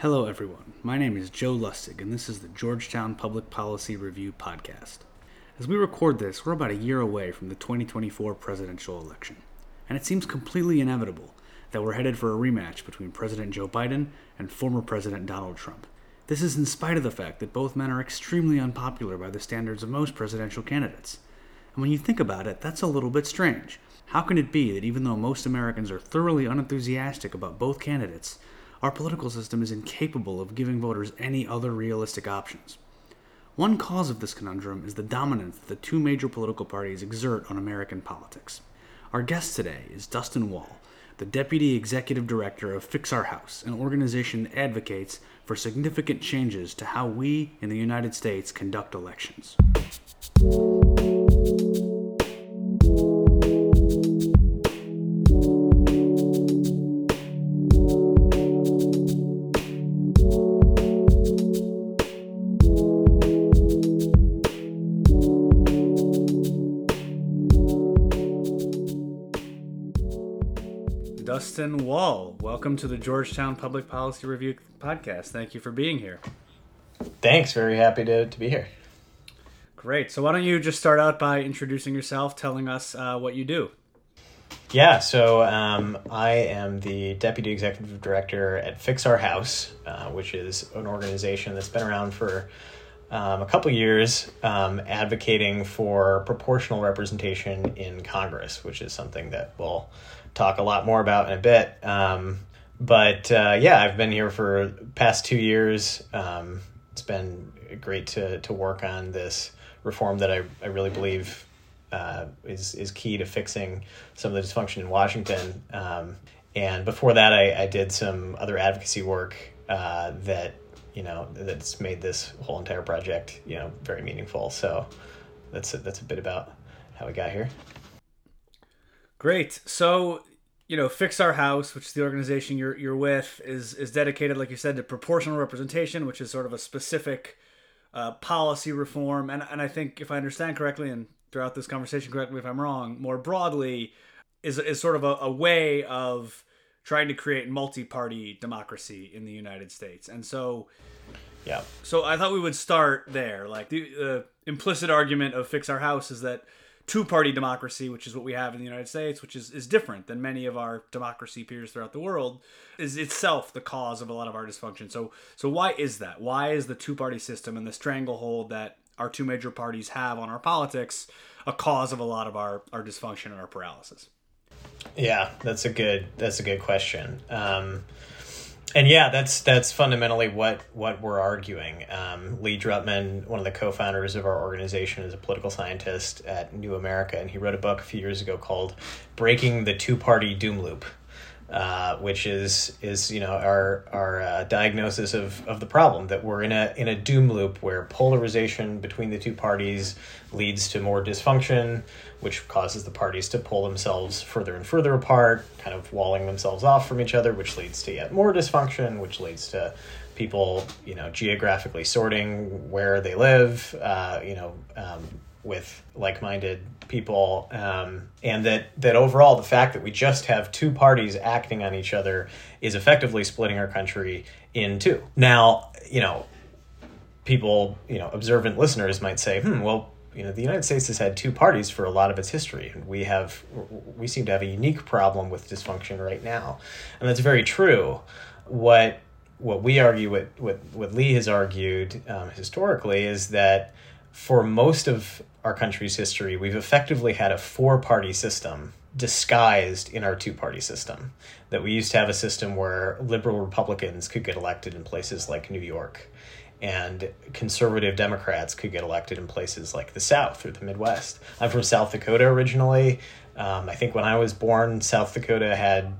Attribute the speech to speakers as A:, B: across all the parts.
A: Hello, everyone. My name is Joe Lustig, and this is the Georgetown Public Policy Review Podcast. As we record this, we're about a year away from the 2024 presidential election, and it seems completely inevitable that we're headed for a rematch between President Joe Biden and former President Donald Trump. This is in spite of the fact that both men are extremely unpopular by the standards of most presidential candidates. And when you think about it, that's a little bit strange. How can it be that even though most Americans are thoroughly unenthusiastic about both candidates, our political system is incapable of giving voters any other realistic options? One cause of this conundrum is the dominance that the two major political parties exert on American politics. Our guest today is Dustin Wahl, the Deputy Executive Director of Fix Our House, an organization that advocates for significant changes to how we in the United States conduct elections. Wahl, welcome to the Georgetown Public Policy Review podcast. Thank you for being here.
B: Thanks. Very happy to, to be here.
A: Great. So, why don't you just start out by introducing yourself, telling us uh, what you do?
B: Yeah, so um, I am the Deputy Executive Director at Fix Our House, uh, which is an organization that's been around for um, a couple years um, advocating for proportional representation in Congress, which is something that we'll talk a lot more about in a bit. Um, but uh, yeah, I've been here for past two years. Um, it's been great to to work on this reform that I, I really believe uh, is is key to fixing some of the dysfunction in Washington. Um, and before that, I, I did some other advocacy work uh, that you know that's made this whole entire project you know very meaningful. So that's a, that's a bit about how we got here.
A: Great. So, you know, Fix Our House, which is the organization you're you're with, is is dedicated, like you said, to proportional representation, which is sort of a specific uh, policy reform. And and I think if I understand correctly, and throughout this conversation, correct me if I'm wrong, more broadly, is is sort of a, a way of trying to create multi-party democracy in the United States. And so,
B: yeah.
A: So I thought we would start there. Like the uh, implicit argument of Fix Our House is that two party democracy, which is what we have in the United States, which is, is different than many of our democracy peers throughout the world, is itself the cause of a lot of our dysfunction. So so why is that? Why is the two party system and the stranglehold that our two major parties have on our politics a cause of a lot of our, our dysfunction and our paralysis?
B: Yeah, that's a good that's a good question. Um, and yeah, that's that's fundamentally what what we're arguing. Um, Lee Drutman, one of the co-founders of our organization, is a political scientist at New America, and he wrote a book a few years ago called "Breaking the Two-Party Doom Loop." Uh, which is is you know our our uh, diagnosis of, of the problem that we're in a in a doom loop where polarization between the two parties leads to more dysfunction, which causes the parties to pull themselves further and further apart, kind of walling themselves off from each other, which leads to yet more dysfunction, which leads to people you know geographically sorting where they live, uh, you know. Um, with like-minded people um, and that that overall the fact that we just have two parties acting on each other is effectively splitting our country in two. Now you know people you know observant listeners might say hmm well you know the united states has had two parties for a lot of its history and we have we seem to have a unique problem with dysfunction right now. And that's very true. What what we argue what what, what lee has argued um, historically is that for most of our country's history, we've effectively had a four party system disguised in our two party system. That we used to have a system where liberal Republicans could get elected in places like New York, and conservative Democrats could get elected in places like the South or the Midwest. I'm from South Dakota originally. Um, I think when I was born, South Dakota had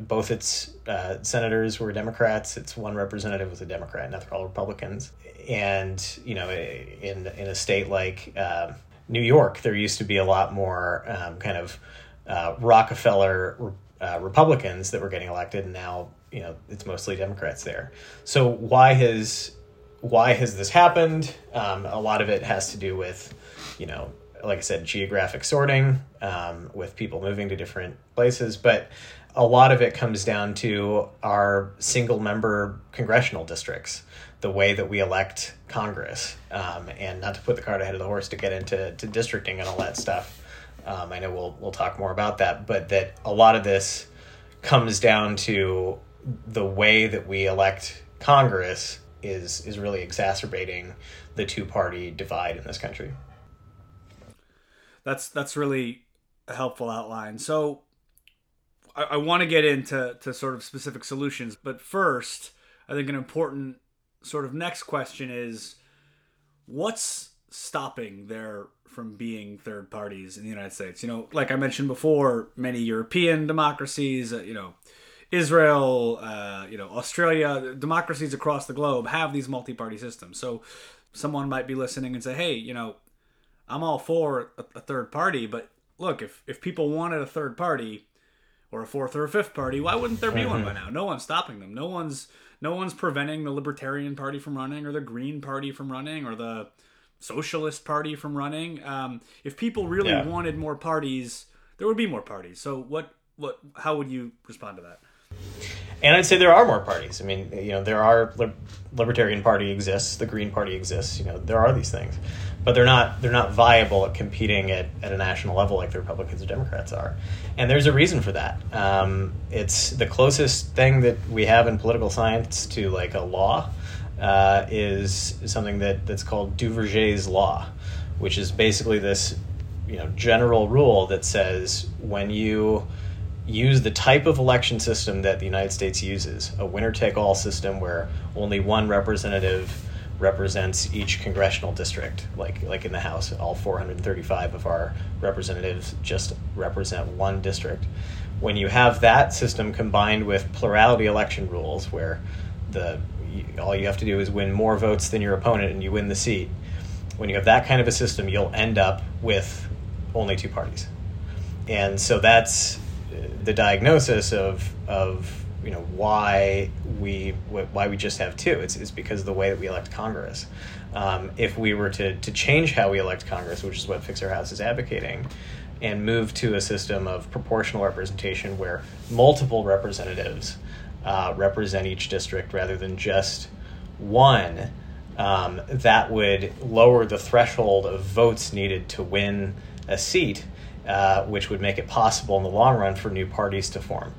B: both its uh, senators were Democrats. Its one representative was a Democrat, and they're all Republicans. And you know, in in a state like uh, New York, there used to be a lot more um, kind of uh, Rockefeller uh, Republicans that were getting elected, and now you know it's mostly Democrats there. So why has why has this happened? Um, a lot of it has to do with you know like I said, geographic sorting um, with people moving to different places, but a lot of it comes down to our single member congressional districts, the way that we elect Congress, um, and not to put the cart ahead of the horse to get into to districting and all that stuff. Um, I know we'll we'll talk more about that, but that a lot of this comes down to the way that we elect Congress is is really exacerbating the two party divide in this country.
A: That's that's really a helpful outline. So I, I want to get into to sort of specific solutions, but first, I think an important sort of next question is what's stopping there from being third parties in the United States? You know, like I mentioned before, many European democracies, uh, you know, Israel, uh, you know, Australia, democracies across the globe have these multi-party systems. So someone might be listening and say, "Hey, you know, I'm all for a, a third party, but look, if if people wanted a third party or a fourth or a fifth party, why wouldn't there be one by now? No one's stopping them. No one's no one's preventing the Libertarian Party from running or the Green Party from running or the Socialist Party from running. Um, if people really yeah. wanted more parties, there would be more parties. So what what how would you respond to that?
B: And I'd say there are more parties. I mean, you know, there are Libertarian Party exists, the Green Party exists. You know, there are these things, but they're not they're not viable at competing at, at a national level like the Republicans or Democrats are. And there's a reason for that. Um, it's the closest thing that we have in political science to like a law uh, is something that that's called Duverger's law, which is basically this you know general rule that says when you use the type of election system that the United States uses, a winner take all system where only one representative represents each congressional district like like in the house all 435 of our representatives just represent one district. When you have that system combined with plurality election rules where the all you have to do is win more votes than your opponent and you win the seat when you have that kind of a system you'll end up with only two parties. And so that's uh, the diagnosis of of you know why we why we just have two. It's, it's because of the way that we elect Congress. Um, if we were to to change how we elect Congress, which is what Fix Our House is advocating, and move to a system of proportional representation where multiple representatives uh, represent each district rather than just one. Um, that would lower the threshold of votes needed to win a seat uh, which would make it possible in the long run for new parties to form.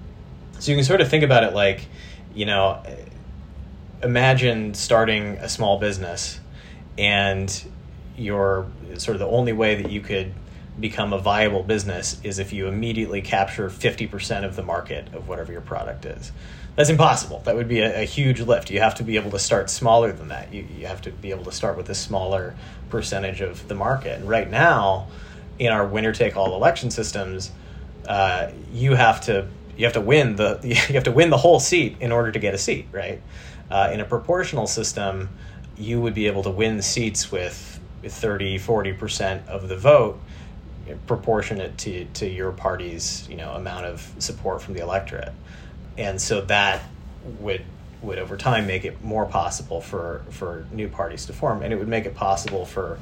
B: So you can sort of think about it like, you know, imagine starting a small business and your sort of the only way that you could become a viable business is if you immediately capture 50% of the market of whatever your product is. That's impossible. That would be a, a, huge lift. You have to be able to start smaller than that. You, you have to be able to start with a smaller percentage of the market. And right now, in our winner take all election systems, uh, you have to you have to win the you have to win the whole seat in order to get a seat, right? Uh, in a proportional system, you would be able to win seats with 30, 40% of the vote proportionate to, to your party's you know amount of support from the electorate and so that would would over time make it more possible for for new parties to form and it would make it possible for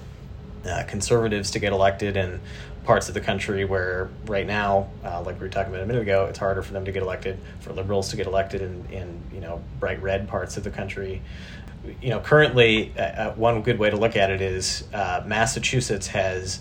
B: uh, conservatives to get elected in parts of the country where right now, uh, like we were talking about a minute ago, it's harder for them to get elected, for liberals to get elected in, in you know bright red parts of the country. You know, currently, uh, uh one good way to look at it is uh, Massachusetts has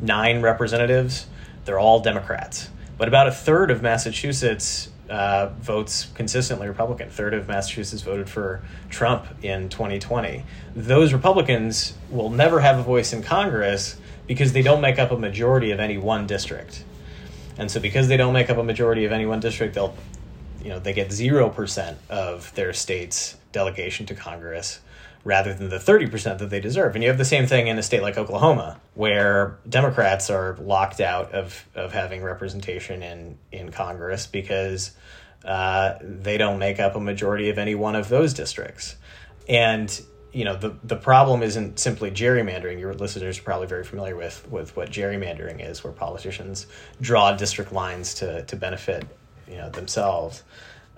B: nine representatives. They're all Democrats, but about a third of Massachusetts uh, votes consistently Republican. third of Massachusetts voted for Trump in 2020. Those Republicans will never have a voice in Congress because they don't make up a majority of any one district. And so because they don't make up a majority of any one district, they'll you know, they get 0% of their state's delegation to Congress rather than the 30% that they deserve. And you have the same thing in a state like Oklahoma, where Democrats are locked out of, of having representation in, in Congress because uh, they don't make up a majority of any one of those districts. And you know the the problem isn't simply gerrymandering. Your listeners are probably very familiar with with what gerrymandering is, where politicians draw district lines to to benefit you know themselves.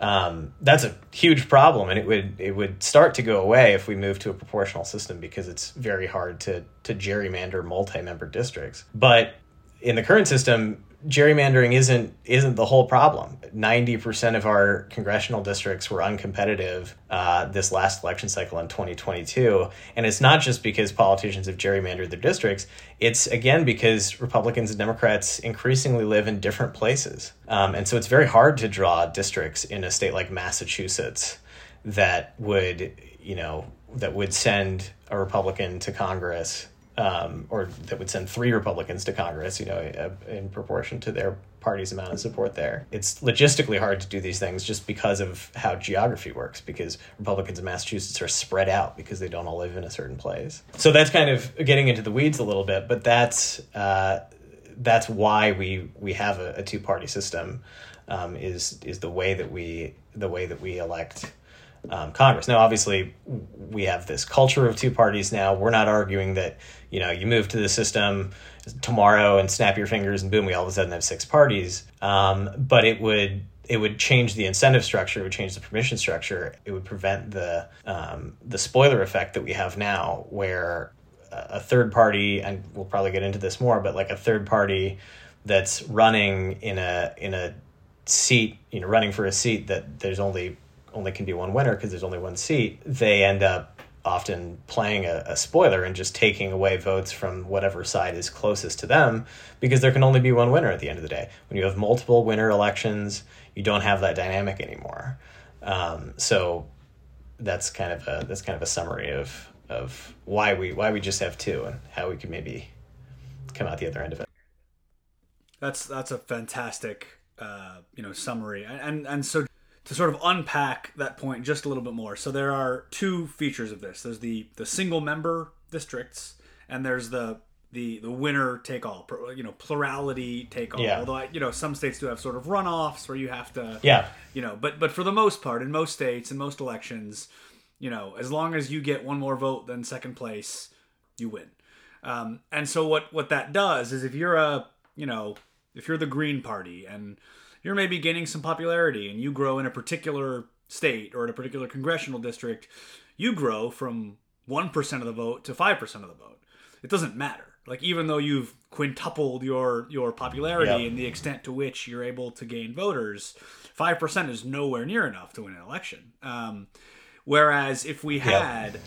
B: um, that's a huge problem, and it would it would start to go away if we move to a proportional system because it's very hard to to gerrymander multi-member districts. But in the current system, gerrymandering isn't isn't the whole problem. Ninety percent of our congressional districts were uncompetitive uh, this last election cycle in 2022, and it's not just because politicians have gerrymandered their districts. It's again because Republicans and Democrats increasingly live in different places, um, and so it's very hard to draw districts in a state like Massachusetts that would you know that would send a Republican to Congress um, or that would send three Republicans to Congress, you know, uh, in proportion to their party's amount of support there. It's logistically hard to do these things just because of how geography works, because Republicans in Massachusetts are spread out because they don't all live in a certain place. So that's kind of getting into the weeds a little bit, but that's uh, that's why we we have a, a two party system. Um, is is the way that we the way that we elect um, Congress. Now, obviously, we have this culture of two parties now. We're not arguing that you know you move to the system tomorrow and snap your fingers and boom, we all of a sudden have six parties. Um, but it would it would change the incentive structure. It would change the permission structure. It would prevent the um, the spoiler effect that we have now, where a third party, and we'll probably get into this more, but like a third party that's running in a in a seat, you know, running for a seat that there's only only can be one winner because there's only one seat, they end up often playing a, a, spoiler and just taking away votes from whatever side is closest to them because there can only be one winner at the end of the day. When you have multiple winner elections, you don't have that dynamic anymore. Um, so that's kind of a that's kind of a summary of of why we why we just have two and how we could maybe come out the other end of it.
A: That's that's a fantastic uh, you know summary and and so to sort of unpack that point just a little bit more. So there are two features of this. There's the the single member districts, and there's the the the winner take all, you know, plurality take all. Yeah. Although I, you know some states do have sort of runoffs where you have to,
B: yeah,
A: you know, but but for the most part, in most states, in most elections, you know, as long as you get one more vote than second place, you win. Um, and so what what that does is if you're a you know if you're the Green Party and you're maybe gaining some popularity and you grow in a particular state or in a particular congressional district, you grow from 1% of the vote to 5% of the vote. It doesn't matter. Like even though you've quintupled your your popularity yep. and the extent to which you're able to gain voters, 5% is nowhere near enough to win an election. Um, whereas if we had yep.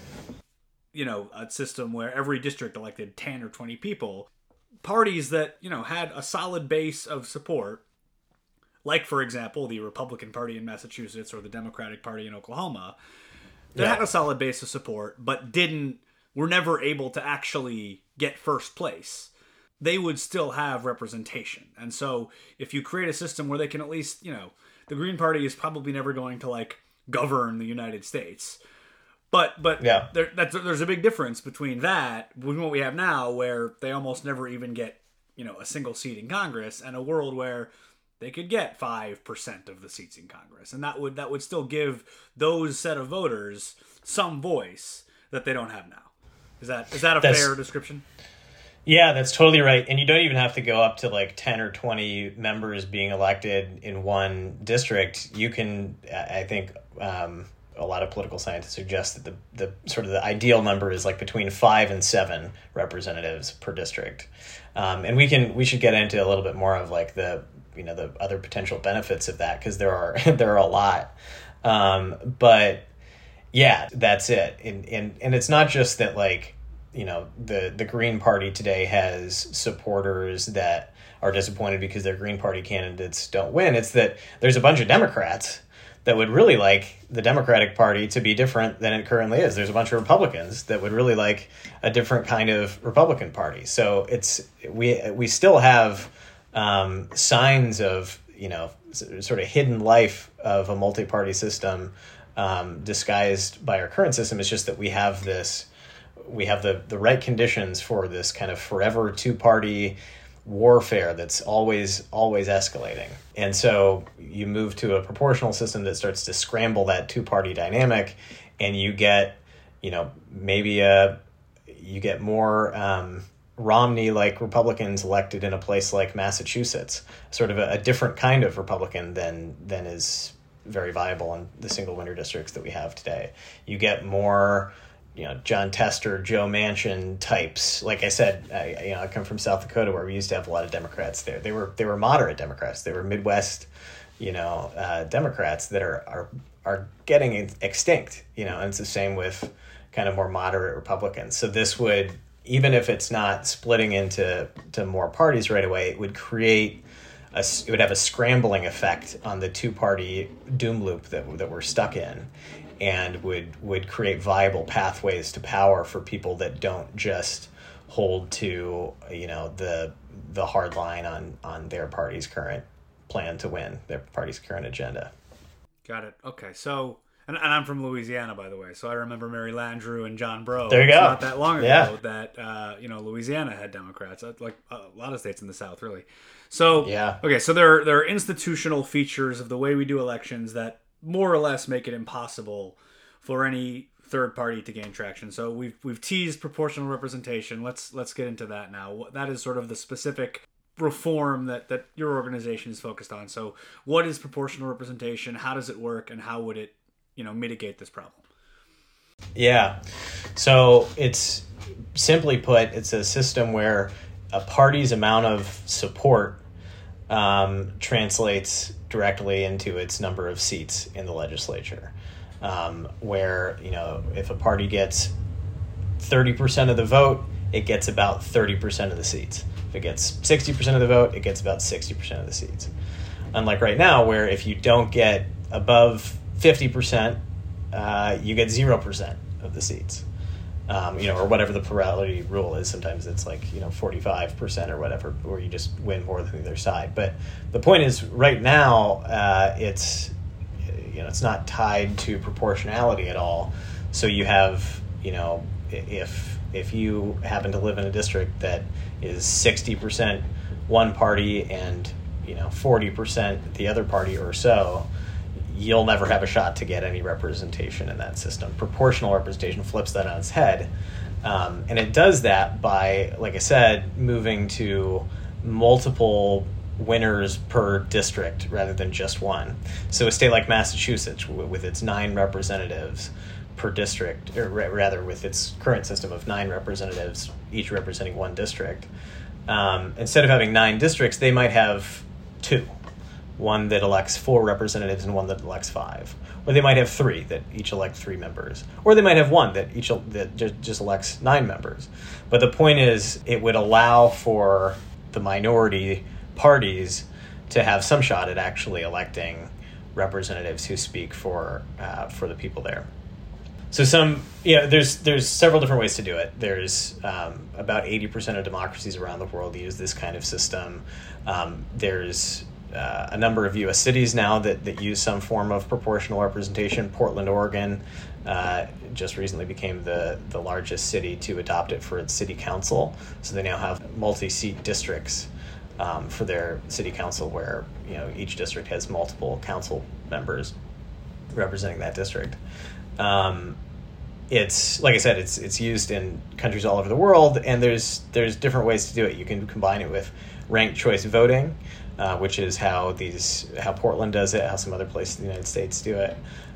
A: you know, a system where every district elected 10 or 20 people, parties that, you know, had a solid base of support like for example the Republican Party in Massachusetts or the Democratic Party in Oklahoma, that yeah. had a solid base of support, but didn't were never able to actually get first place. They would still have representation, and so if you create a system where they can at least, you know, the Green Party is probably never going to like govern the United States. But but yeah, there, there's a big difference between that, what we have now, where they almost never even get you know a single seat in Congress, and a world where they could get 5% of the seats in Congress and that would that would still give those set of voters some voice that they don't have now. Is that is that a that's, fair description?
B: Yeah, that's totally right. And you don't even have to go up to like 10 or 20 members being elected in one district. You can I think um, a lot of political scientists suggest that the, the sort of the ideal number is like between five and seven representatives per district. Um, and we can we should get into a little bit more of like the you know the other potential benefits of that because there are there are a lot. Um, but yeah that's it. And, and and it's not just that like you know the the green party today has supporters that are disappointed because their green party candidates don't win. It's that there's a bunch of democrats that would really like the democratic party to be different than it currently is. There's a bunch of republicans that would really like a different kind of republican party. So it's we we still have um, signs of you know sort of hidden life of a multi-party system um, disguised by our current system. Is just that we have this we have the the right conditions for this kind of forever two-party warfare that's always always escalating. And so you move to a proportional system that starts to scramble that two-party dynamic and you get you know maybe a you get more um, Romney like Republicans elected in a place like Massachusetts, sort of a, a, different kind of Republican than than is very viable in the single winner districts that we have today. You get more you know Jon Tester, Joe Manchin types. Like I said, I, you know I come from South Dakota where we used to have a lot of Democrats there. They were they were moderate Democrats. They were Midwest, you know, uh, Democrats that are are are getting extinct. You know, and it's the same with kind of more moderate Republicans. So this would even if it's not splitting into to more parties right away, it would create a, it would have a scrambling effect on the two party doom loop that that we're stuck in and would would create viable pathways to power for people that don't just hold to you know the the hard line on on their party's current plan to win their party's current agenda.
A: Got it. Okay, so and, and I'm from Louisiana, by the way, so I remember Mary Landrieu and John Breaux.
B: There you go.
A: Not that long ago
B: yeah.
A: that uh, you know Louisiana had Democrats, uh, like a lot of states in the South, really. So
B: yeah.
A: Okay, so there are, there are institutional features of the way we do elections that more or less make it impossible for any third party to gain traction. So we've we've teased proportional representation. Let's let's get into that now. That is sort of the specific reform that that your organization is focused on. So what is proportional representation? How does it work and how would it, you know, mitigate this problem?
B: Yeah. So it's simply put, it's a system where a party's amount of support um, translates directly into its number of seats in the legislature. Um, where you know if a party gets thirty percent of the vote, it gets about thirty percent of the seats. If it gets sixty percent of the vote, it gets about sixty percent of the seats. Unlike right now, where if you don't get above fifty percent, uh, you get zero percent of the seats um, you know, or whatever the plurality rule is. Sometimes it's like you know forty five percent or whatever, where you just win more than the other side. But the point is, right now, uh, it's you know it's not tied to proportionality at all. So you have you know if if you happen to live in a district that is sixty percent one party and you know forty percent the other party or so you'll never have a shot to get any representation in that system. Proportional representation flips that on its head. Um, and it does that by, like I said, moving to multiple winners per district rather than just one. So a state like Massachusetts, with its nine representatives per district, or rather with its current system of nine representatives, each representing one district, um, instead of having nine districts, they might have two one that elects four representatives and one that elects five. Or they might have three that each elect three members. Or they might have one that each that just elects nine members. But the point is, it would allow for the minority parties to have some shot at actually electing representatives who speak for uh, for the people there. So some, know, there's there's several different ways to do it. There's um, about eighty percent of democracies around the world use this kind of system. Um, there's uh, a number of U.S. cities now that, that use some form of proportional representation. Portland, Oregon, uh, just recently became the, the largest city to adopt it for its city council. So they now have multi-seat districts um, for their city council, where you know each district has multiple council members representing that district. Um, it's like I said, it's it's used in countries all over the world, and there's there's different ways to do it. You can combine it with ranked choice voting, uh, which is how these how Portland does it, how some other places in the United States do it.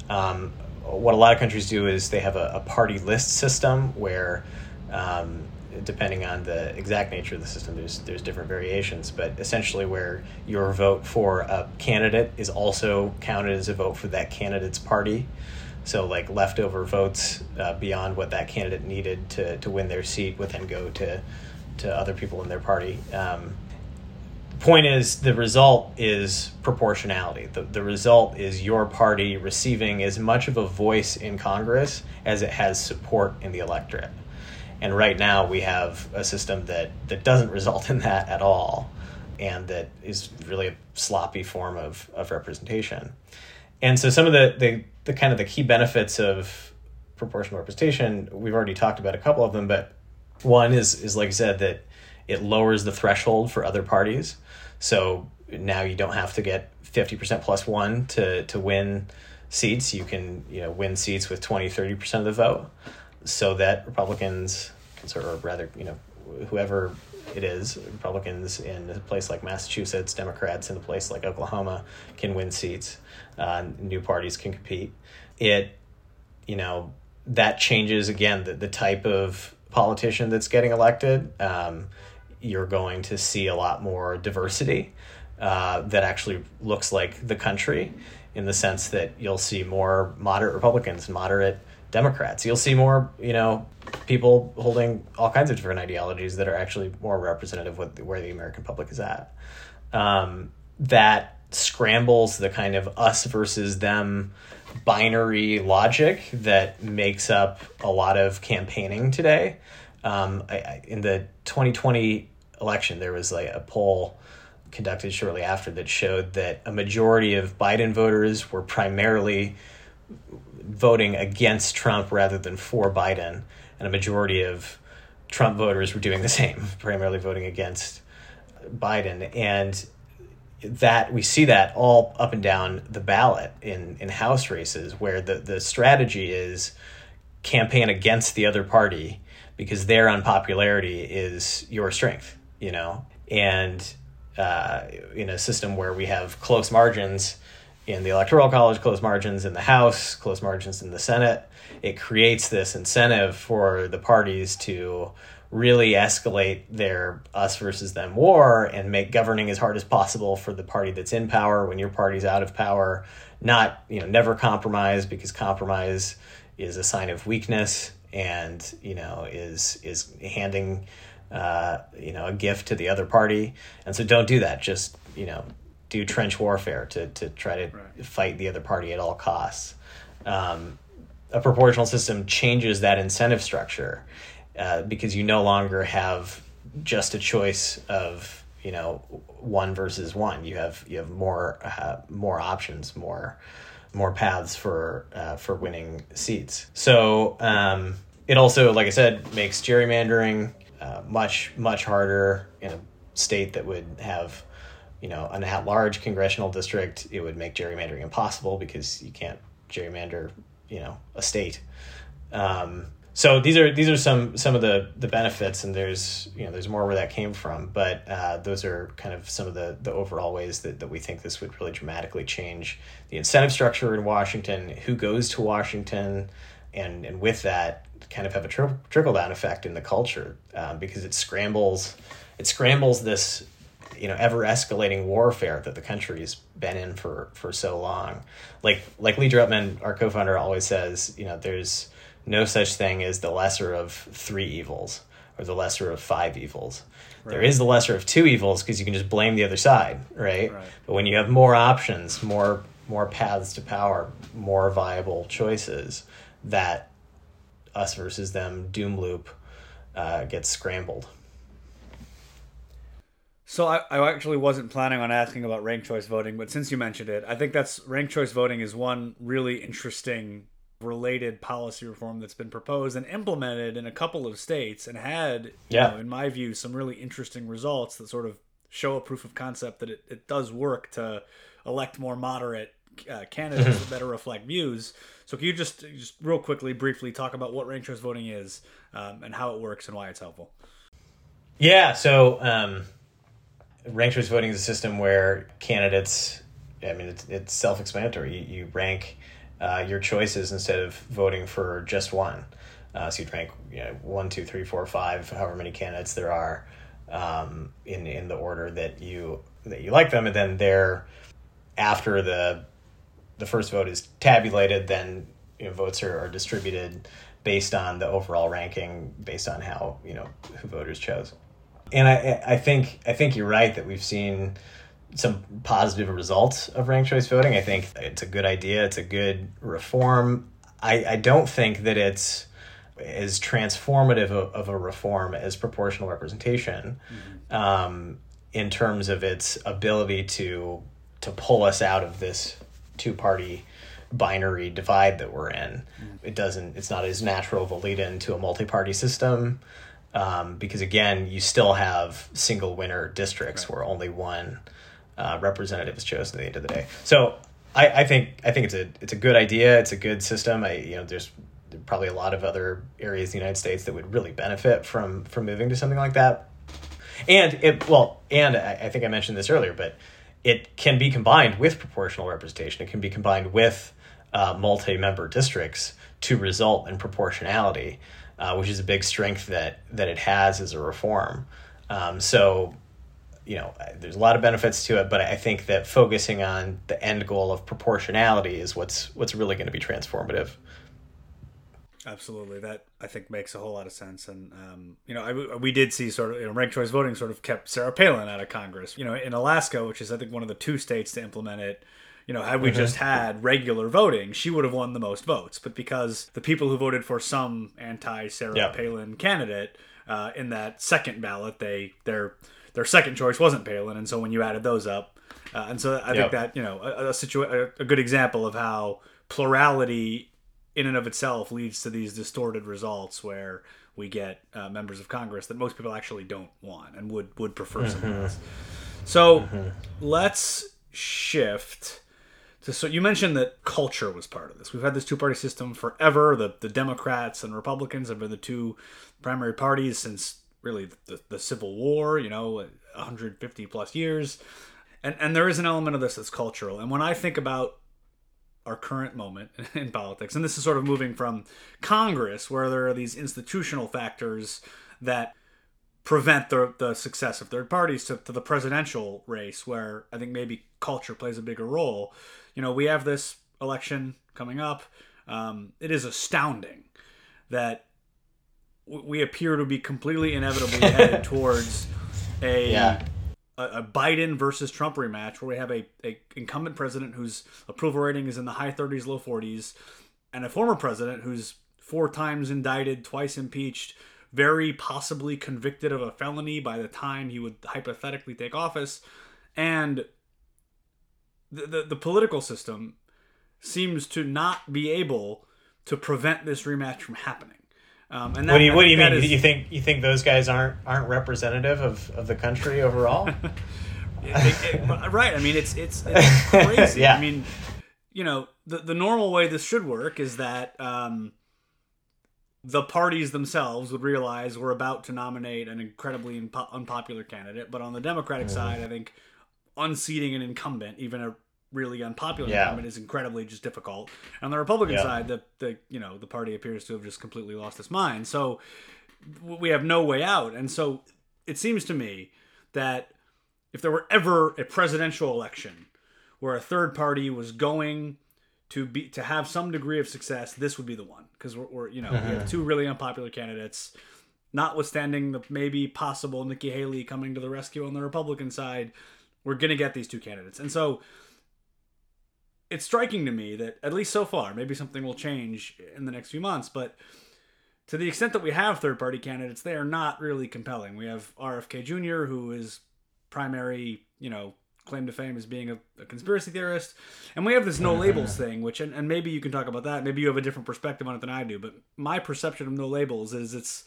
B: Um, what a lot of countries do is they have a, a party list system where, um, depending on the exact nature of the system, there's there's different variations. But essentially, where your vote for a candidate is also counted as a vote for that candidate's party. So, like leftover votes uh, beyond what that candidate needed to, to win their seat would then go to to other people in their party. Um, point is the result is proportionality. The, the result is your party receiving as much of a voice in congress as it has support in the electorate. And right now we have a system that that doesn't result in that at all and that is really a sloppy form of, of representation. And so some of the, the the kind of the key benefits of proportional representation we've already talked about a couple of them but one is is like i said that it lowers the threshold for other parties so now you don't have to get 50% plus one to, to win seats. You can, you know, win seats with 20, 30% of the vote so that Republicans, or rather, you know, whoever it is. Republicans in a place like Massachusetts, Democrats in a place like Oklahoma can win seats. Uh, new parties can compete. It, you know, that changes again the, the type of politician that's getting elected. Um, you're going to see a lot more diversity uh, that actually looks like the country in the sense that you'll see more moderate Republicans, moderate Democrats. You'll see more, you know, people holding all kinds of different ideologies that are actually more representative with where the American public is at. Um, that scrambles the kind of us versus them binary logic that makes up a lot of campaigning today. Um, I, I, in the 2020 election, there was like a poll conducted shortly after that showed that a majority of Biden voters were primarily voting against Trump rather than for Biden, and a majority of Trump voters were doing the same, primarily voting against Biden. And that we see that all up and down the ballot in, in House races, where the, the strategy is campaign against the other party because their unpopularity is your strength, you know? And uh, in a system where we have close margins in the electoral college, close margins in the House, close margins in the Senate, it creates this incentive for the parties to really escalate their us versus them war and make governing as hard as possible for the party that's in power when your party's out of power. Not, you know, never compromise because compromise is a sign of weakness and, you know, is is handing uh, you know, a gift to the other party. And so don't do that. Just, you know, do trench warfare to, to try to right. fight the other party at all costs. Um, a proportional system changes that incentive structure uh, because you no longer have just a choice of you know one versus one. You have you have more uh, more options, more more paths for uh, for winning seats. So um, it also, like I said, makes gerrymandering uh, much much harder in a state that would have you know an at-large congressional district it would make gerrymandering impossible because you can't gerrymander you know a state um, so these are these are some some of the the benefits and there's you know there's more where that came from but uh, those are kind of some of the the overall ways that, that we think this would really dramatically change the incentive structure in washington who goes to washington and and with that kind of have a tri- trickle down effect in the culture um, because it scrambles it scrambles this you know ever escalating warfare that the country's been in for for so long. Like like lee drutman our co-founder always says you know there's no such thing as the lesser of three evils or the lesser of five evils right. there is the lesser of two evils because you can just blame the other side right? right but when you have more options more more paths to power more viable choices that us versus them doom loop uh, gets scrambled.
A: So I, I actually wasn't planning on asking about ranked choice voting, but since you mentioned it, I think that's ranked choice voting is one really interesting related policy reform that's been proposed and implemented in a couple of states and had, yeah. Know, in my view, some really interesting results that sort of show a proof of concept that it, it does work to elect more moderate uh, candidates that better reflect views. So can you just just real quickly, briefly talk about what ranked choice voting is um, and how it works and why it's helpful?
B: Yeah. So um, ranked choice voting is a system where candidates. I mean, it's, it's self-explanatory. You, you rank uh, your choices instead of voting for just one. Uh, so you rank you know, one, two, three, four, five, however many candidates there are um, in in the order that you that you like them, and then they're after the the first vote is tabulated, then you know, votes are, are distributed based on the overall ranking, based on how you know who voters chose. And I I think I think you're right that we've seen some positive results of ranked choice voting. I think it's a good idea. It's a good reform. I, I don't think that it's as transformative of, of a reform as proportional representation mm-hmm. um, in terms of its ability to to pull us out of this two party binary divide that we're in. It doesn't. It's not as natural of a lead in to a multi party system. Um, because again, you still have single winner districts right. where only one uh, representative is chosen at the end of the day. So I, I, think I think it's a it's a good idea. It's a good system. I you know there's probably a lot of other areas in the United States that would really benefit from from moving to something like that. and it well, and I, I think I mentioned this earlier, but it can be combined with proportional representation. It can be combined with uh, multi-member districts to result in proportionality, uh, which is a big strength that that it has as a reform. Um, so, you know, there's a lot of benefits to it, but I think that focusing on the end goal of proportionality is what's what's really going to be transformative.
A: Absolutely, that I think makes a whole lot of sense. And um, you know, I, we did see sort of you know ranked choice voting sort of kept Sarah Palin out of Congress. You know, in Alaska, which is I think one of the two states to implement it. You know, had we mm-hmm. just had regular voting, she would have won the most votes. But because the people who voted for some anti Sarah yep. Palin candidate uh, in that second ballot, they their their second choice wasn't Palin, and so when you added those up, uh, and so I yep. think that you know a, a, situa- a, good example of how plurality in and of itself leads to these distorted results where we get uh, members of Congress that most people actually don't want and would would prefer mm-hmm. something else. So mm-hmm. let's shift to so you mentioned that culture was part of this. We've had this two party system forever. The the Democrats and Republicans have been the two primary parties since really the, the Civil War. You know, 150 plus years. And, and there is an element of this that's cultural. And when I think about our current moment in politics. And this is sort of moving from Congress, where there are these institutional factors that prevent the, the success of third parties, to, to the presidential race, where I think maybe culture plays a bigger role. You know, we have this election coming up. Um, it is astounding that we appear to be completely inevitably headed towards a yeah a, Biden versus Trump rematch where we have a, a incumbent president whose approval rating is in the high 30s, low 40s, and a former president who's four times indicted, twice impeached, very possibly convicted of a felony by the time he would hypothetically take office, and the, the, the political system seems to not be able to prevent this rematch from happening.
B: Um, and that, what do you, what do you mean? Is, you think you think those guys aren't aren't representative of, of the country overall? it,
A: it, right. I mean, it's it's, it's crazy. yeah. I mean, you know, the the normal way this should work is that um, the parties themselves would realize we're about to nominate an incredibly unpo- unpopular candidate, but on the Democratic mm-hmm. side, I think unseating an incumbent, even a really unpopular yeah. incumbent is incredibly just difficult. On the Republican yeah. side, the the you know the party appears to have just completely lost its mind. So we have no way out, and so it seems to me that if there were ever a presidential election where a third party was going to be to have some degree of success, this would be the one because we're, we're, you know we have two really unpopular candidates. Notwithstanding the maybe possible Nikki Haley coming to the rescue on the Republican side, we're gonna get these two candidates, and so it's striking to me that at least so far, maybe something will change in the next few months, but to the extent that we have third party candidates, they are not really compelling. We have RFK Jr., who is primary, you know, claim to fame as being a, a conspiracy theorist. And we have this no labels thing, which, and, and maybe you can talk about that. Maybe you have a different perspective on it than I do, but my perception of no labels is it's,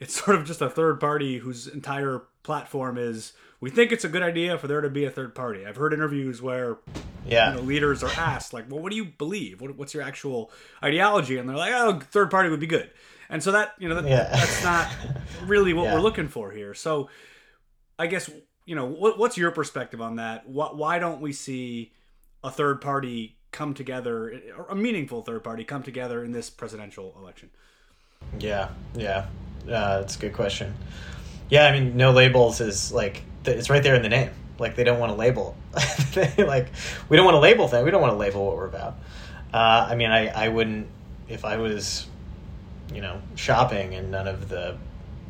A: it's sort of just a third party whose entire platform is we think it's a good idea for there to be a third party. I've heard interviews where yeah. You know, leaders are asked like, "Well, what do you believe? What, what's your actual ideology?" And they're like, "Oh, third party would be good." And so that you know that, yeah. that's not really what yeah. we're looking for here. So I guess you know what, what's your perspective on that? What, why don't we see a third party come together, a meaningful third party come together in this presidential election?
B: Yeah, yeah, uh, that's a good question. Yeah, I mean, no labels is like it's right there in the name. Like they don't want to label. Like we don't want to label things we don't want to label what we're about. Uh, i mean I, I wouldn't if i was you know shopping and none of the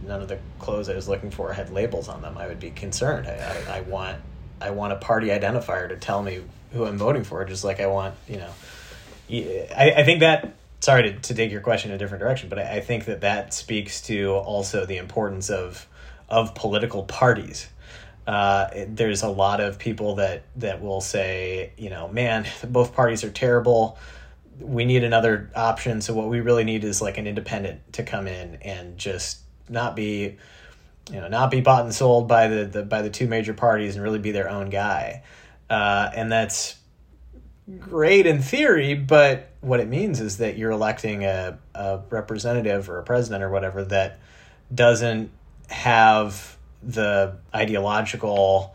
B: none of the clothes i was looking for had labels on them i would be concerned. I, I, I want i want a party identifier to tell me who i'm voting for just like i want you know. I, I think that sorry to, to take your question in a different direction but I, I think that that speaks to also the importance of of political parties uh, there's a lot of people that that will say, you know, man, both parties are terrible. We need another option. So what we really need is like an independent to come in and just not be, you know, not be bought and sold by the, the by the two major parties and really be their own guy. Uh, and that's great in theory, but what it means is that you're electing a, a representative or a president or whatever that doesn't have the ideological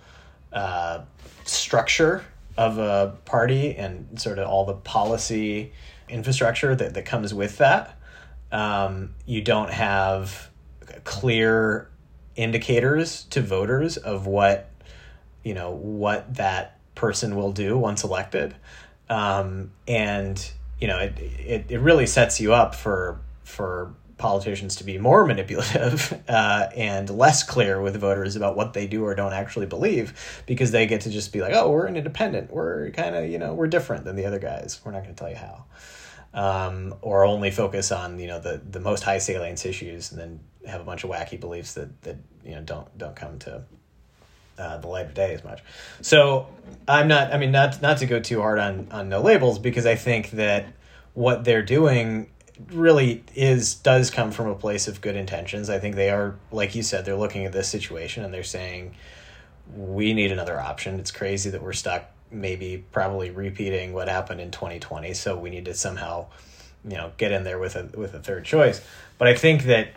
B: uh, structure of a party and sort of all the policy infrastructure that, that comes with that. Um, you don't have clear indicators to voters of what you know what that person will do once elected um, and you know it, it, it really sets you up for for politicians to be more manipulative uh, and less clear with voters about what they do or don't actually believe because they get to just be like oh we're an independent we're kind of you know we're different than the other guys we're not going to tell you how um, or only focus on you know the the most high salience issues and then have a bunch of wacky beliefs that that you know don't don't come to uh, the light of day as much. So I'm not. I mean, not not to go too hard on on no labels because I think that what they're doing really is does come from a place of good intentions. I think they are, like you said, they're looking at this situation and they're saying we need another option. It's crazy that we're stuck maybe probably repeating what happened in 2020 so we need to somehow you know get in there with a with a third choice but i think that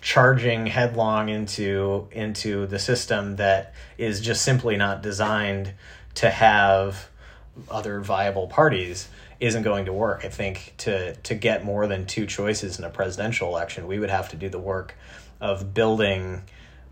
B: charging headlong into into the system that is just simply not designed to have other viable parties isn't going to work. I think to to get more than two choices in a presidential election, we would have to do the work of building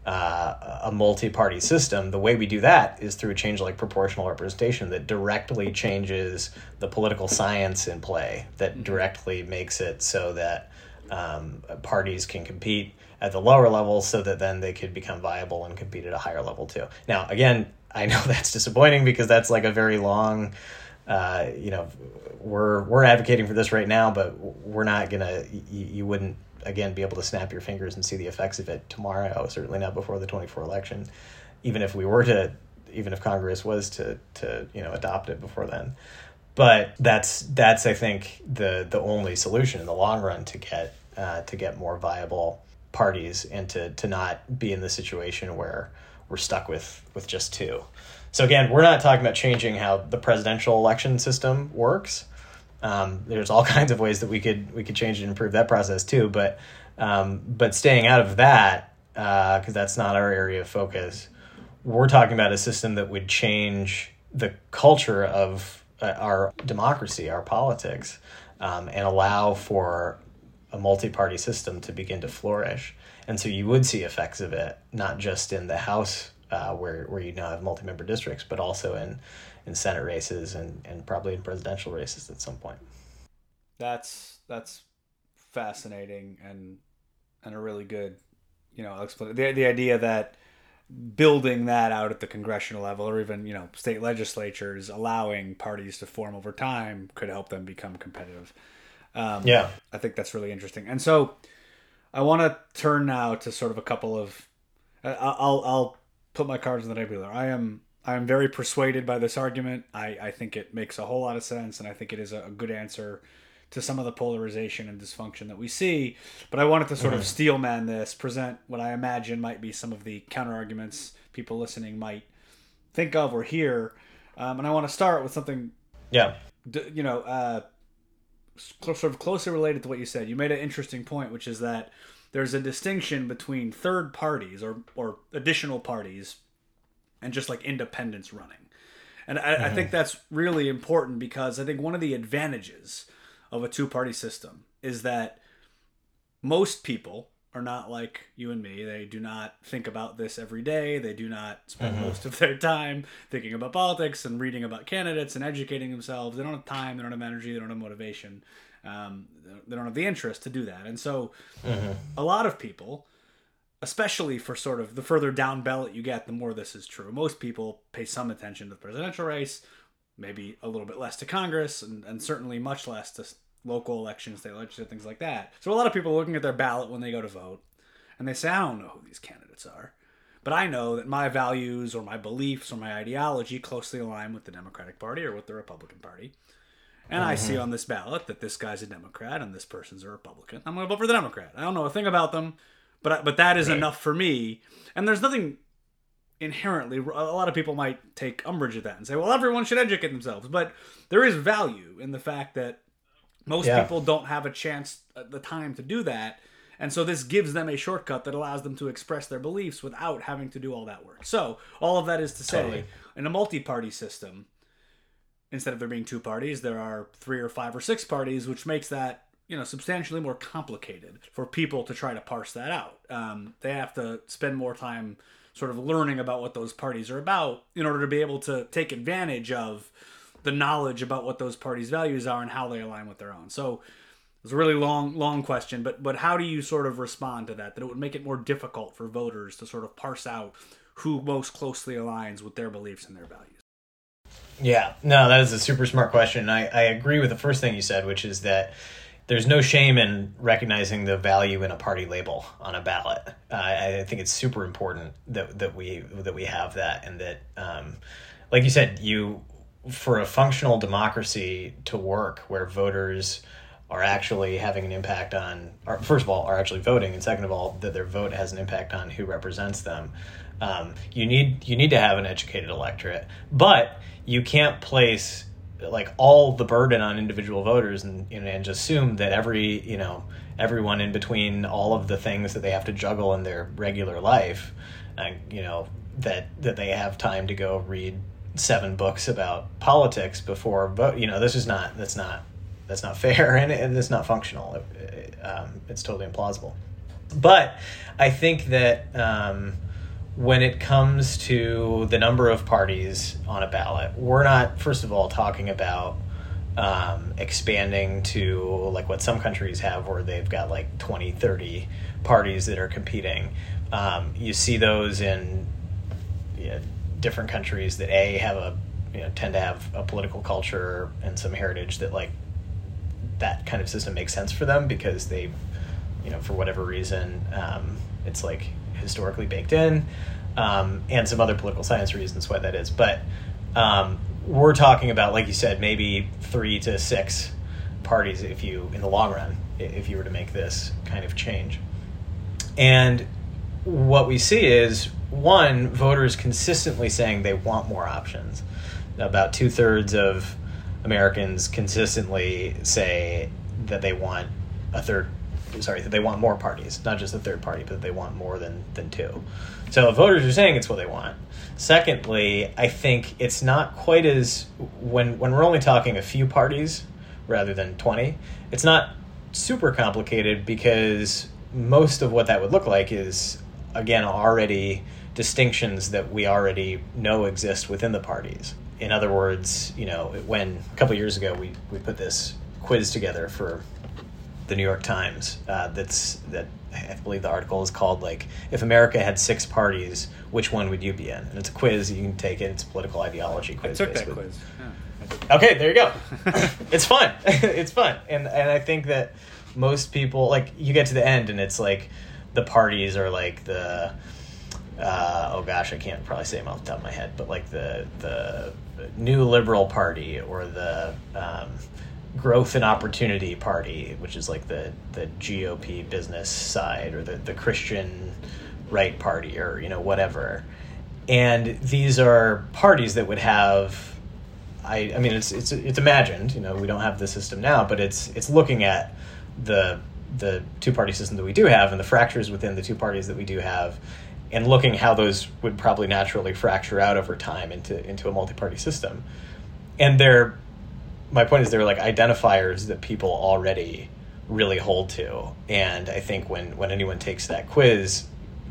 B: uh, a multi-party system. The way we do that is through a change like proportional representation that directly changes the political science in play, that mm-hmm. directly makes it so that um, parties can compete at the lower level, so that then they could become viable and compete at a higher level too. Now, again, I know that's disappointing because that's like a very long. Uh, you know, we're we're advocating for this right now, but we're not gonna. You, you wouldn't again be able to snap your fingers and see the effects of it tomorrow. Certainly not before the twenty four election. Even if we were to, even if Congress was to to you know adopt it before then, but that's that's I think the the only solution in the long run to get uh, to get more viable parties and to to not be in the situation where we're stuck with with just two. So again, we're not talking about changing how the presidential election system works. Um, there's all kinds of ways that we could we could change and improve that process too. But um, but staying out of that because uh, that's not our area of focus. We're talking about a system that would change the culture of uh, our democracy, our politics, um, and allow for a multi-party system to begin to flourish. And so you would see effects of it, not just in the House uh, where where you now have multi-member districts, but also in in Senate races and, and probably in presidential races at some point.
A: That's that's fascinating and and a really good, you know, explanation. The the idea that building that out at the congressional level or even you know state legislatures allowing parties to form over time could help them become competitive
B: um, yeah
A: i think that's really interesting and so i want to turn now to sort of a couple of i'll i'll put my cards in the table i am I am very persuaded by this argument. I, I think it makes a whole lot of sense, and I think it is a, a good answer to some of the polarization and dysfunction that we see. But I wanted to sort of steelman this, present what I imagine might be some of the counter arguments people listening might think of or hear. Um, and I want to start with something,
B: yeah,
A: you know, uh, sort of closely related to what you said. You made an interesting point, which is that there's a distinction between third parties or or additional parties and just like independents running. And I, mm-hmm. I think that's really important because I think one of the advantages of a two party system is that most people are not like you and me. They do not think about this every day. They do not spend mm-hmm. most of their time thinking about politics and reading about candidates and educating themselves. They don't have time. They don't have energy. They don't have motivation. Um, they don't have the interest to do that. And so, mm-hmm. a lot of people especially for sort of the further down ballot you get, the more this is true. Most people pay some attention to the presidential race, maybe a little bit less to Congress, and, and certainly much less to local elections, state legislature, things like that. So a lot of people are looking at their ballot when they go to vote, and they say, I don't know who these candidates are. But I know that my values or my beliefs or my ideology closely align with the Democratic Party or with the Republican Party. And mm-hmm. I see mm-hmm. on this ballot that this guy's a Democrat and this person's a Republican. I'm going to vote for the Democrat. I don't know a thing about them. But but that is right. enough for me. And there's nothing inherently. A lot of people might take umbrage at that and say, "Well, everyone should educate themselves." But there is value in the fact that most yeah. people don't have a chance, uh, the time to do that. And so this gives them a shortcut that allows them to express their beliefs without having to do all that work. So all of that is to say,
B: Totally.
A: in a multi-party system, instead of there being two parties, there are three or five or six parties, which makes that you know substantially more complicated for people to try to parse that out. Um, they have to spend more time sort of learning about what those parties are about in order to be able to take advantage of the knowledge about what those parties' values are and how they align with their own. So it's a really long, long question, but but how do you sort of respond to that? That it would make it more difficult for voters to sort of parse out who most closely aligns with their beliefs and their values.
B: Yeah, no, that is a super smart question. I, I agree with the first thing you said, which is that there's no shame in recognizing the value in a party label on a ballot. Uh, I think it's super important that that we that we have that, and that, um, like you said, you for a functional democracy to work where voters are actually having an impact on, or first of all, are actually voting, and second of all, that their vote has an impact on who represents them. Um, you need you need to have an educated electorate, but you can't place like all the burden on individual voters and and, and just assume that every you know everyone in between all of the things that they have to juggle in their regular life, uh, you know that that they have time to go read seven books about politics before vote. You know this is not that's not that's not fair and, and it's not functional. It- um, it's totally implausible. But I think that um, when it comes to the number of parties on a ballot, we're not, first of all, talking about um, expanding to like what some countries have where they've got like 20, 30 parties that are competing. Um, you see those in you know, different countries that A, have a, you know, tend to have a political culture and some heritage that like that kind of system makes sense for them because they, you know, for whatever reason, um, it's like historically baked in, um, and some other political science reasons why that is. But um, we're talking about, like you said, maybe three to six parties if you, in the long run, if you were to make this kind of change. And what we see is one, voters consistently saying they want more options. About two thirds of Americans consistently say that they want a third, sorry, that they want more parties, not just a third party, but they want more than, than two. So voters are saying it's what they want. Secondly, I think it's not quite as when when we're only talking a few parties rather than 20, it's not super complicated because most of what that would look like is again already distinctions that we already know exist within the parties. In other words, you know, when a couple years ago we, we put this quiz together for the New York Times. Uh, that's that I believe the article is called like if America had six parties, which one would you be in? And it's a quiz. You can take it. It's a political ideology
A: I
B: quiz.
A: took that
B: basically.
A: quiz. Yeah, I.
B: Okay, there you go. it's fun. it's fun, and and I think that most people like you get to the end and it's like the parties are like the uh, oh gosh, I can't probably say them off the top of my head, but like the the New Liberal Party or the um, Growth and Opportunity Party, which is like the the GOP business side, or the the Christian Right Party, or you know whatever. And these are parties that would have I, I mean, it's it's it's imagined. You know, we don't have the system now, but it's it's looking at the the two party system that we do have and the fractures within the two parties that we do have, and looking how those would probably naturally fracture out over time into into a multi party system. And they're my point is they're like identifiers that people already really hold to. And I think when when anyone takes that quiz,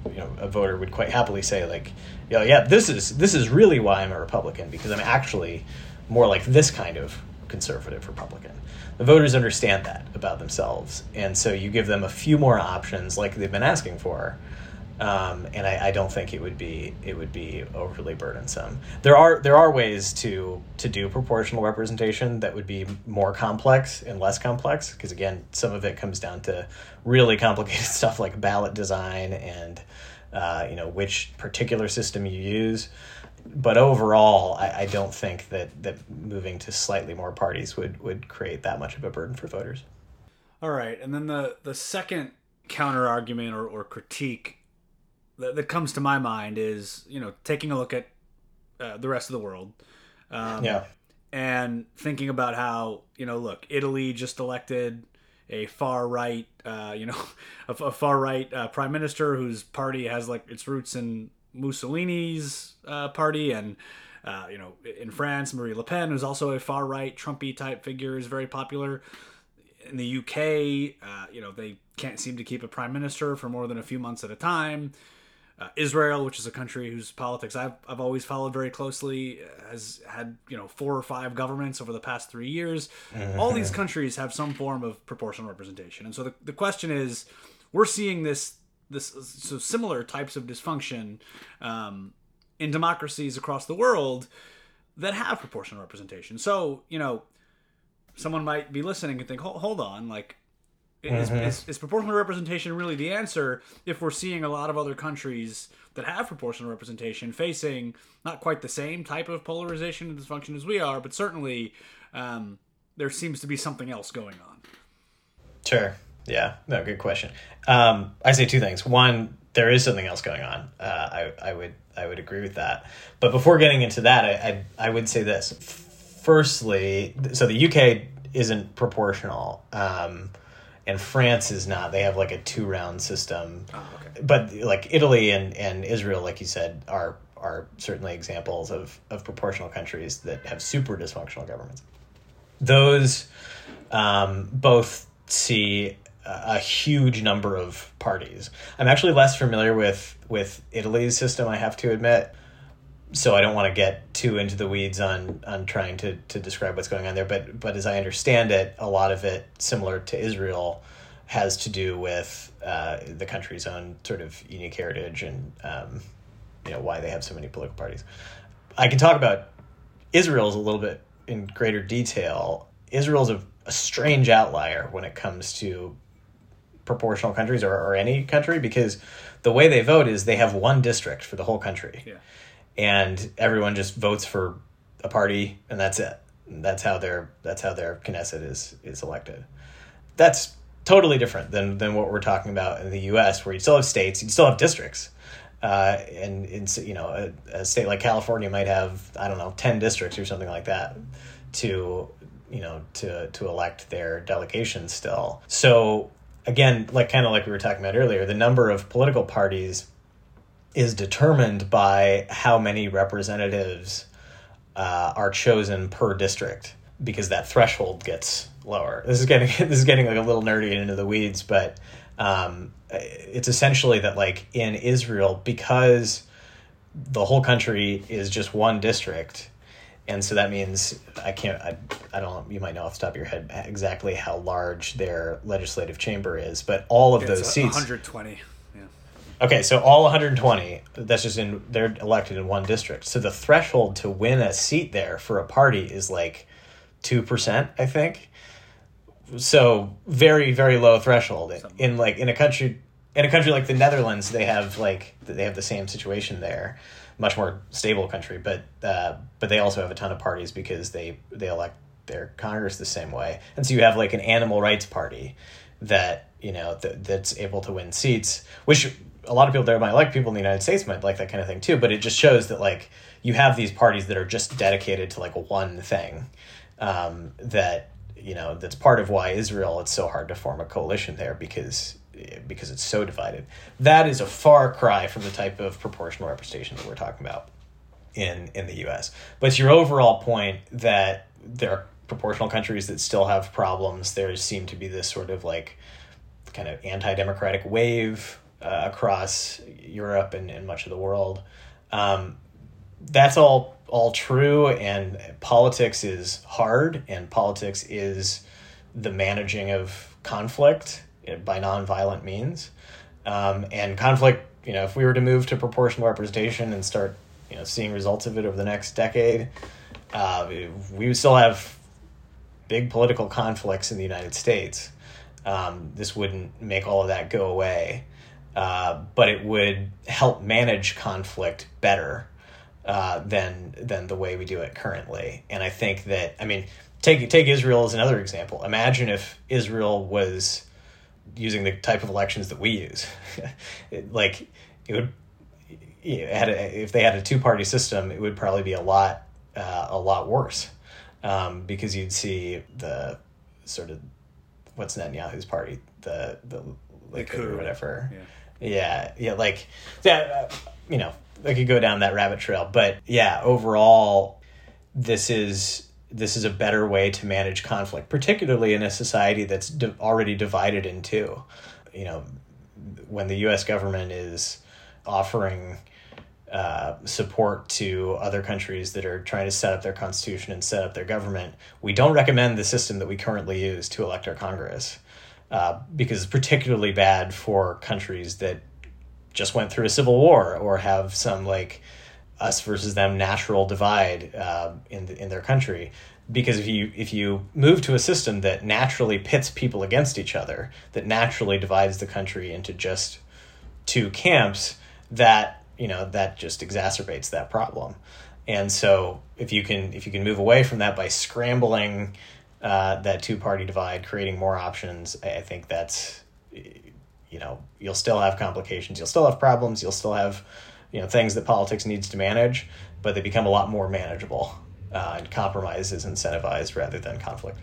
B: you know, a voter would quite happily say like, you know, yeah, this is this is really why I'm a Republican because I'm actually more like this kind of conservative Republican. The voters understand that about themselves, and so you give them a few more options, like they've been asking for. Um, and I, I don't think it would be it would be overly burdensome. There are there are ways to to do proportional representation that would be more complex and less complex because again, some of it comes down to really complicated stuff like ballot design and uh, you know which particular system you use but overall, I, I don't think that, that moving to slightly more parties would, would create that much of a burden for voters.
A: All right, and then the the second counter argument or, or critique that, that comes to my mind is you know taking a look at uh, the rest of the world, um,
B: Yeah.
A: and thinking about how you know look Italy just elected a far right, uh, you know, a, a far right uh, prime minister whose party has like its roots in Mussolini's uh, party, and uh, you know, in France, Marine Le Pen, who's also a far right Trumpy type figure, is very popular. In the UK, uh, you know, they can't seem to keep a prime minister for more than a few months at a time. Uh, Israel, which is a country whose politics I've, I've always followed very closely, has had you know four or five governments over the past three years. All these countries have some form of proportional representation, and so the, the question is, we're seeing this this so similar types of dysfunction um, in democracies across the world that have proportional representation. So you know, someone might be listening and think, hold, hold on, like is, is, is, proportional representation really the answer if we're seeing a lot of other countries that have proportional representation facing not quite the same type of polarization and dysfunction as we are, but certainly um, there seems to be something else going on.
B: Sure. Yeah. No. Good question. Um, I say two things. One, there is something else going on. Uh, I, I would I would agree with that. But before getting into that, I, I, I would say this. Firstly, so the UK isn't proportional. Um, and France is not. They have like a two round system.
A: Oh, okay.
B: But like Italy and, and Israel, like you said, are are certainly examples of, of proportional countries that have super dysfunctional governments. Those um, both see a, a huge number of parties. I'm actually less familiar with with Italy's system, I have to admit. So I don't want to get too into the weeds on on trying to to describe what's going on there. But but as I understand it, a lot of it, similar to Israel, has to do with uh, the country's own sort of unique heritage and um, you know why they have so many political parties. I can talk about Israel's a little bit in greater detail. Israel's a, a strange outlier when it comes to proportional countries or, or any country because the way they vote is they have one district for the whole country.
A: Yeah.
B: And everyone just votes for a party and that's it. That's how their that's how their Knesset is is elected. That's totally different than than what we're talking about in the U.S., where you still have states, you still have districts, uh, and in you know a, a, state like California might have I don't know ten districts or something like that to you know to to elect their delegations still. So again, like kind of like we were talking about earlier, the number of political parties is determined by how many representatives uh, are chosen per district because that threshold gets lower. This is getting this is getting like a little nerdy and into the weeds, but um, it's essentially that like in Israel because the whole country is just one district, and so that means I can't I, I don't you might know off the top of your head exactly how large their legislative chamber is, but all of
A: It's
B: those seats
A: 120.
B: Okay, so all 120, that's just in, they're elected in one district. So the threshold to win a seat there for a party is like 2%, I think. So very, very low threshold. In like, in a country, in a country like the Netherlands, they have like, they have the same situation there. Much more stable country, but, uh, but they also have a ton of parties because they, they elect their Congress the same way. And so you have like an animal rights party that you know that that's able to win seats, which a lot of people there might like. People in the United States might like that kind of thing too. But it just shows that like you have these parties that are just dedicated to like one thing. Um, that you know that's part of why Israel it's so hard to form a coalition there because because it's so divided. That is a far cry from the type of proportional representation that we're talking about in in the U.S. But your overall point that there are proportional countries that still have problems. There seem to be this sort of like kind of anti-democratic wave uh, across Europe and, and much of the world. Um, that's all all true, and politics is hard, and politics is the managing of conflict by nonviolent means. Um, and conflict, you know, if we were to move to proportional representation and start, you know, seeing results of it over the next decade, uh, we would still have big political conflicts in the United States. Um, this wouldn't make all of that go away, uh, but it would help manage conflict better uh, than than the way we do it currently. And I think that I mean, take take Israel as another example. Imagine if Israel was using the type of elections that we use, it, like it would. It had a, if they had a two party system, it would probably be a lot uh, a lot worse um, because you'd see the sort of what's Netanyahu's party the the like or whatever.
A: Yeah.
B: Yeah, yeah, like that. Uh, you know, I could go down that rabbit trail, but yeah, overall, this is this is a better way to manage conflict, particularly in a society that's di- already divided in two. You know, when the U.S. government is offering uh, support to other countries that are trying to set up their constitution and set up their government, we don't recommend the system that we currently use to elect our Congress uh, because it's particularly bad for countries that just went through a civil war or have some like us versus them natural divide uh, in the, in their country. Because if you if you move to a system that naturally pits people against each other, that naturally divides the country into just two camps, that you know that just exacerbates that problem. And so if you can if you can move away from that by scrambling uh, that two party divide, creating more options, I, think that's you know you'll still have complications, you'll still have problems, you'll still have you know things that politics needs to manage, but they become a lot more manageable. Uh, and compromise is incentivized rather than conflict.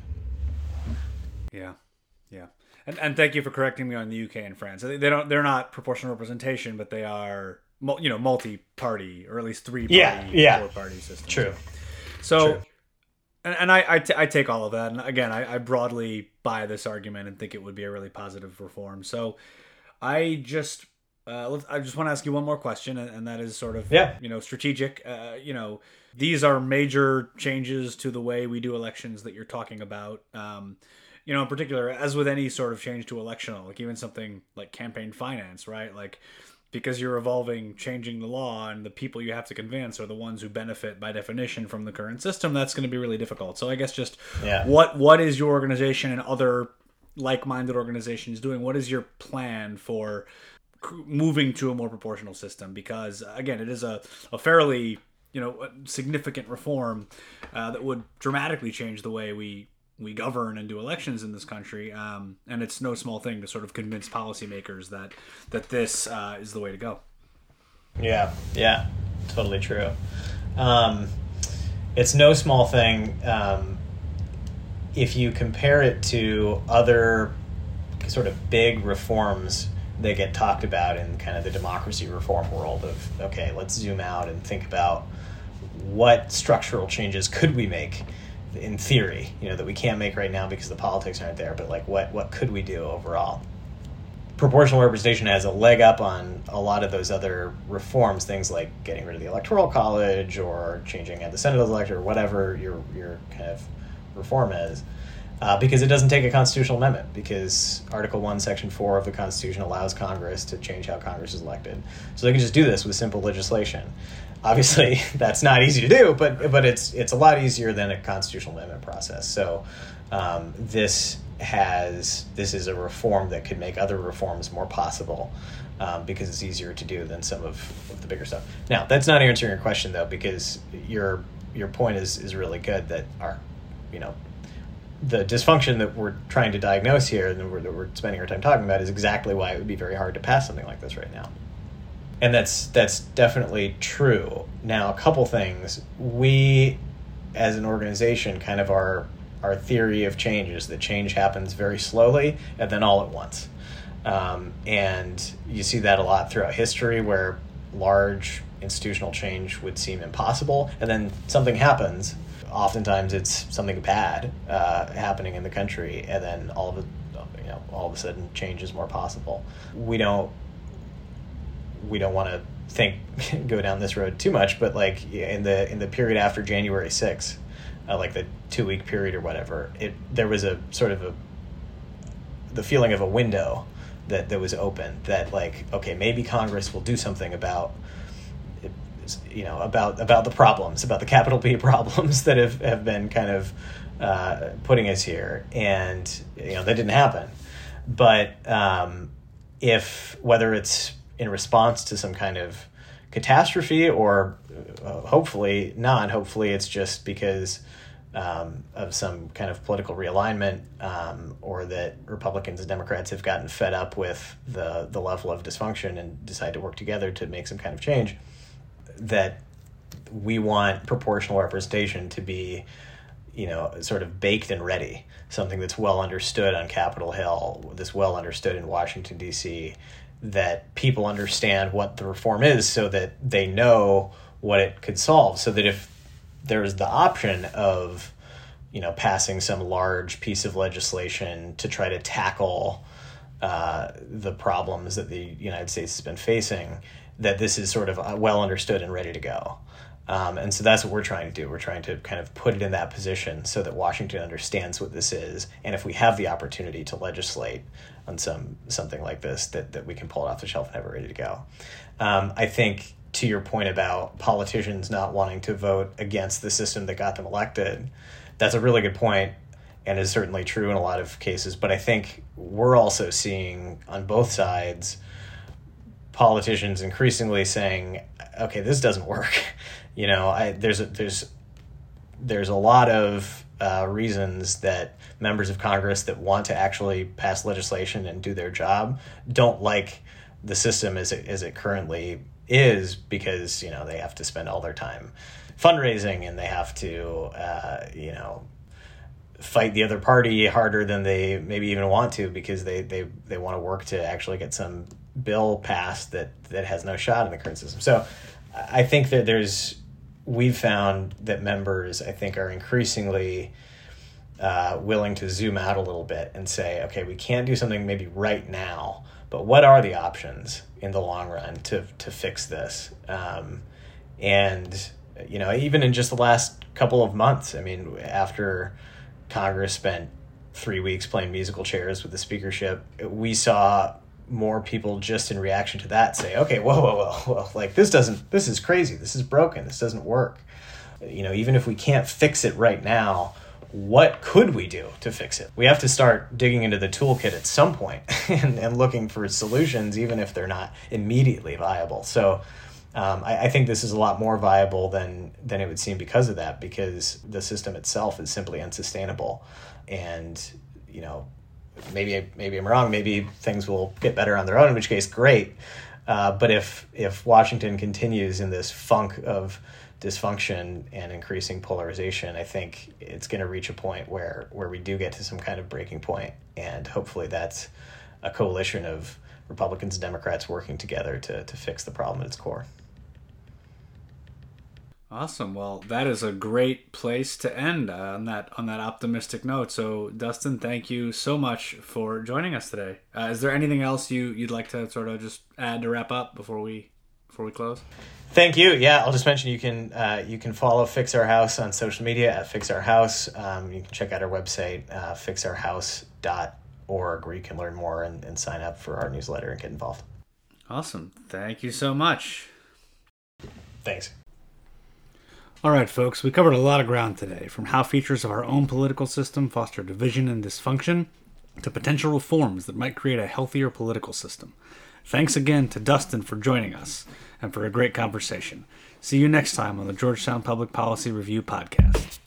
A: Yeah, yeah, and and thank you for correcting me on the UK and France. They don't they're not proportional representation, but they are you know multi-party or at least three party,
B: Yeah, yeah.
A: four party system.
B: True.
A: So,
B: True.
A: And, and I I, t- I take all of that, and again, I, I broadly buy this argument and think it would be a really positive reform. So, I just. Uh, let's- I just want to ask you one more question, and, and that is sort of
B: Yeah.
A: you know strategic. Uh, you know, these are major changes to the way we do elections that you're talking about. Um, you know, in particular, as with any sort of change to electional, like even something like campaign finance, right? Like because you're evolving, changing the law, and the people you have to convince are the ones who benefit by definition from the current system. That's going to be really difficult. So I guess just
B: Yeah.
A: what what is your organization and other like-minded organizations doing? What is your plan for moving to a more proportional system? Because again, it is a, a fairly you know significant reform uh, that would dramatically change the way we we govern and do elections in this country. Um, and it's no small thing to sort of convince policymakers that that this uh, is the way to go.
B: Yeah, yeah, totally true. Um, it's no small thing um, if you compare it to other sort of big reforms that get talked about in kind of the democracy reform world of okay, let's zoom out and think about what structural changes could we make in theory, you know, that we can't make right now because the politics aren't there, but like what what could we do overall? proportional representation has a leg up on a lot of those other reforms, things like getting rid of the electoral college or changing at the Senate elector or whatever your your kind of reform is. Uh, because it doesn't take a constitutional amendment, because Article 1, Section 4 of the Constitution allows Congress to change how Congress is elected. So they can just do this with simple legislation. Obviously, that's not easy to do, but, but it's, it's a lot easier than a constitutional amendment process. So um, this has this is a reform that could make other reforms more possible um, because it's easier to do than some of, of the bigger stuff. Now, that's not answering your question though, because your your point is is really good that our you know the dysfunction that we're trying to diagnose here and we're, that we're spending our time talking about is exactly why it would be very hard to pass something like this right now. And that's that's definitely true. Now, a couple things we as an organization kind of are our theory of change is that change happens very slowly and then all at once. Um, and you see that a lot throughout history where large institutional change would seem impossible and then something happens. Oftentimes it's something bad uh, happening in the country and then all of, a, you know, all of a sudden change is more possible. We don't we don't want to think go down this road too much, but like in the in the period after January 6th, uh, like the two week period or whatever, it there was a sort of a the feeling of a window that that was open that like okay maybe Congress will do something about you know about about the problems about the capital P problems that have have been kind of uh, putting us here. And you know that didn't happen. But um, if whether it's in response to some kind of catastrophe or uh, hopefully not hopefully it's just because um, of some kind of political realignment um, or that republicans and democrats have gotten fed up with the the level of dysfunction and decide to work together to make some kind of change that we want proportional representation to be you know, sort of baked and ready, something that's well understood on Capitol Hill, that's well understood in Washington, D.C., that people understand what the reform is so that they know what it could solve. So that if there's the option of, you know, passing some large piece of legislation to try to tackle uh, the problems that the United States has been facing, that this is sort of uh, well understood and ready to go. Um, and so that's what we're trying to do. We're trying to kind of put it in that position so that Washington understands what this is. And if we have the opportunity to legislate on some something like this, that, that we can pull it off the shelf and have it ready to go. Um, I think to your point about politicians not wanting to vote against the system that got them elected, that's a really good point and is certainly true in a lot of cases. But I think we're also seeing on both sides politicians increasingly saying, "Okay, this doesn't work." you know, I, there's a, there's there's a lot of uh, reasons that members of Congress that want to actually pass legislation and do their job don't like the system as it as it currently is because you know they have to spend all their time fundraising and they have to uh, you know fight the other party harder than they maybe even want to because they they, they want to work to actually get some bill passed that that has no shot in the current system. So I think that there's we've found that members I think are increasingly uh, willing to zoom out a little bit and say, okay, we can't do something maybe right now, but what are the options in the long run to to fix this? Um, and you know, even in just the last couple of months, I mean, after Congress spent three weeks playing musical chairs with the speakership, we saw more people just in reaction to that say, okay, whoa, whoa, whoa, whoa, like this doesn't, this is crazy, this is broken, this doesn't work. You know, even if we can't fix it right now, what could we do to fix it? We have to start digging into the toolkit at some point and, and looking for solutions, even if they're not immediately viable. So um, I, I, think this is a lot more viable than than it would seem because of that, because the system itself is simply unsustainable, and you know maybe maybe I'm wrong. Maybe things will get better on their own, in which case, great. Uh, but if if Washington continues in this funk of dysfunction and increasing polarization, I think it's going to reach a point where where we do get to some kind of breaking point, and hopefully that's a coalition of Republicans and Democrats working together to to fix the problem at its core.
A: Awesome. Well, that is a great place to end uh, on that on that optimistic note. So, Dustin, thank you so much for joining us today. Uh, is there anything else you you'd like to sort of just add to wrap up before we before we close?
B: Thank you. Yeah, I'll just mention you can uh, you can follow Fix Our House on social media at Fix Our House. Um, you can check out our website uh, fixourhouse.org where you can learn more and, and sign up for our newsletter and get involved.
A: Awesome. Thank you so much.
B: Thanks.
A: All right, folks, we covered a lot of ground today, from how features of our own political system foster division and dysfunction to potential reforms that might create a healthier political system. Thanks again to Dustin for joining us and for a great conversation. See you next time on the Georgetown Public Policy Review podcast.